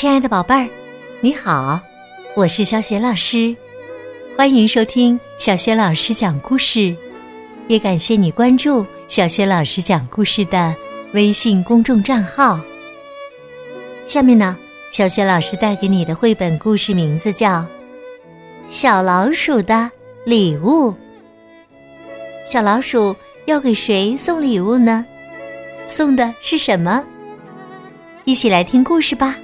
亲爱的宝贝儿，你好，我是小雪老师，欢迎收听小雪老师讲故事，也感谢你关注小雪老师讲故事的微信公众账号。下面呢，小雪老师带给你的绘本故事名字叫《小老鼠的礼物》。小老鼠要给谁送礼物呢？送的是什么？一起来听故事吧。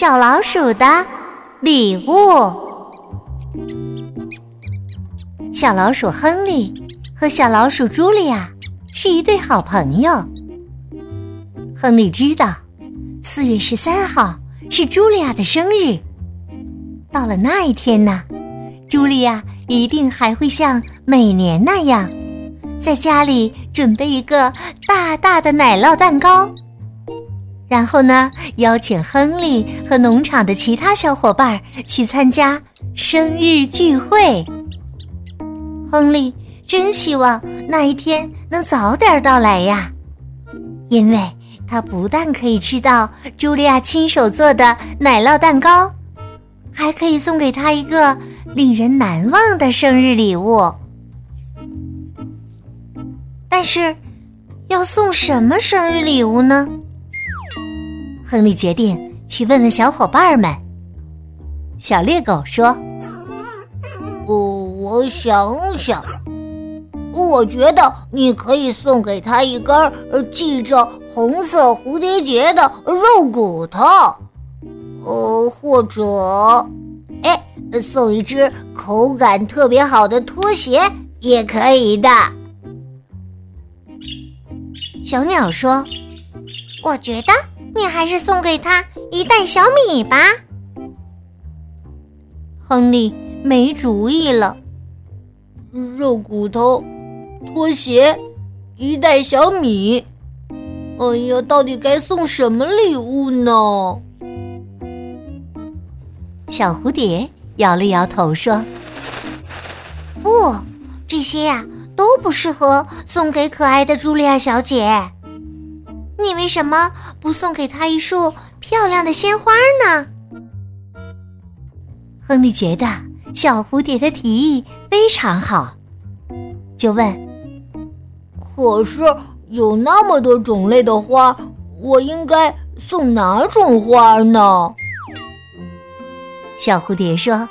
小老鼠的礼物。小老鼠亨利和小老鼠茱莉亚是一对好朋友。亨利知道，四月十三号是茱莉亚的生日。到了那一天呢，茱莉亚一定还会像每年那样，在家里准备一个大大的奶酪蛋糕。然后呢，邀请亨利和农场的其他小伙伴去参加生日聚会。亨利真希望那一天能早点到来呀，因为他不但可以吃到茱莉亚亲手做的奶酪蛋糕，还可以送给他一个令人难忘的生日礼物。但是，要送什么生日礼物呢？亨利决定去问问小伙伴们。小猎狗说：“哦，我想想，我觉得你可以送给他一根系着红色蝴蝶结的肉骨头，呃，或者，哎，送一只口感特别好的拖鞋也可以的。”小鸟说：“我觉得。”你还是送给他一袋小米吧。亨利没主意了。肉骨头、拖鞋、一袋小米。哎呀，到底该送什么礼物呢？小蝴蝶摇了摇头说：“不，这些呀都不适合送给可爱的茱莉亚小姐。”你为什么不送给他一束漂亮的鲜花呢？亨利觉得小蝴蝶的提议非常好，就问：“可是有那么多种类的花，我应该送哪种花呢？”小蝴蝶说：“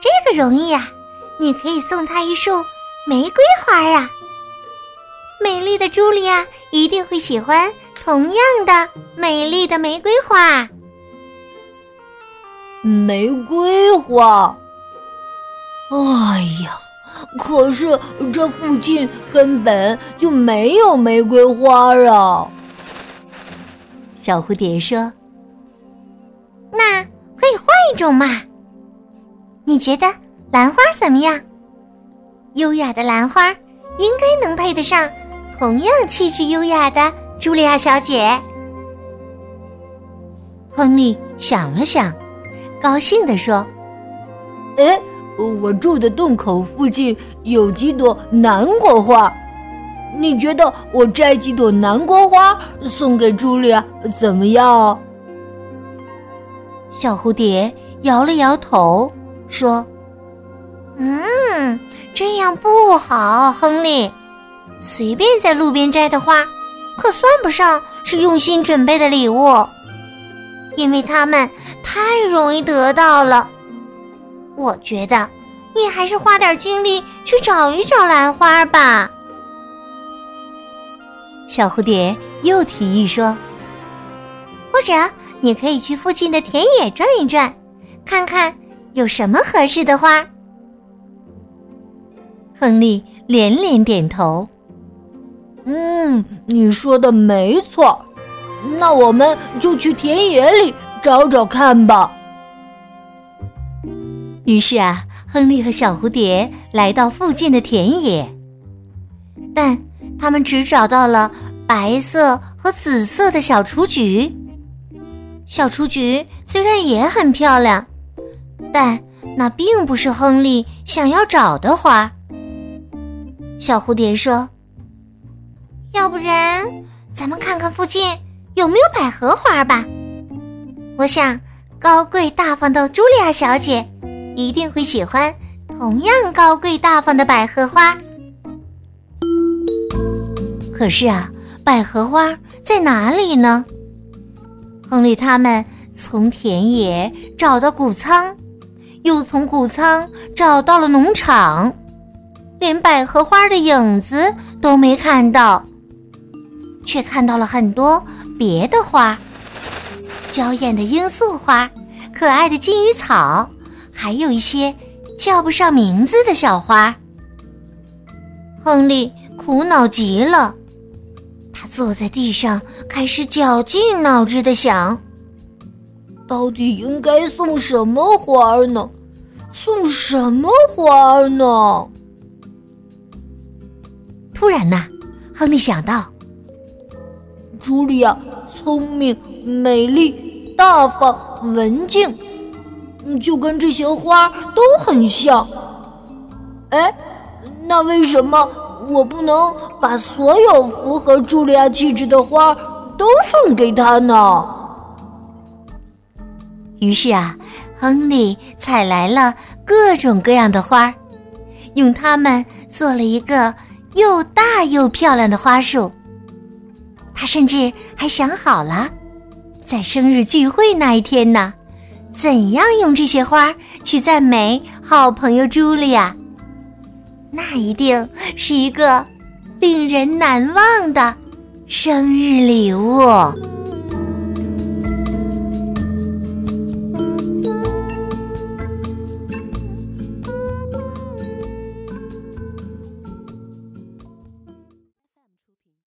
这个容易啊，你可以送他一束玫瑰花呀。”美丽的茱莉亚一定会喜欢同样的美丽的玫瑰花。玫瑰花，哎呀，可是这附近根本就没有玫瑰花啊！小蝴蝶说：“那可以换一种嘛？你觉得兰花怎么样？优雅的兰花应该能配得上。”同样气质优雅的茱莉亚小姐，亨利想了想，高兴地说：“哎，我住的洞口附近有几朵南瓜花，你觉得我摘几朵南瓜花送给茱莉亚怎么样？”小蝴蝶摇了摇头，说：“嗯，这样不好，亨利。”随便在路边摘的花，可算不上是用心准备的礼物，因为它们太容易得到了。我觉得你还是花点精力去找一找兰花吧。小蝴蝶又提议说：“或者你可以去附近的田野转一转，看看有什么合适的花。”亨利连连点头。嗯，你说的没错，那我们就去田野里找找看吧。于是啊，亨利和小蝴蝶来到附近的田野，但他们只找到了白色和紫色的小雏菊。小雏菊虽然也很漂亮，但那并不是亨利想要找的花。小蝴蝶说。要不然，咱们看看附近有没有百合花吧？我想，高贵大方的茱莉亚小姐一定会喜欢同样高贵大方的百合花。可是啊，百合花在哪里呢？亨利他们从田野找到谷仓，又从谷仓找到了农场，连百合花的影子都没看到，却看到了很多别的花。娇艳的罂粟花，可爱的金鱼草，还有一些叫不上名字的小花。亨利苦恼极了，他坐在地上，开始绞尽脑汁的想：到底应该送什么花呢？送什么花呢？突然呐，亨利想到，茱莉亚聪明。美丽、大方、文静，就跟这些花都很像。哎，那为什么我不能把所有符合茱莉亚气质的花都送给她呢？于是啊，亨利采来了各种各样的花，用它们做了一个又大又漂亮的花束。他甚至还想好了。在生日聚会那一天呢，怎样用这些花去赞美好朋友茱莉亚？那一定是一个令人难忘的生日礼物。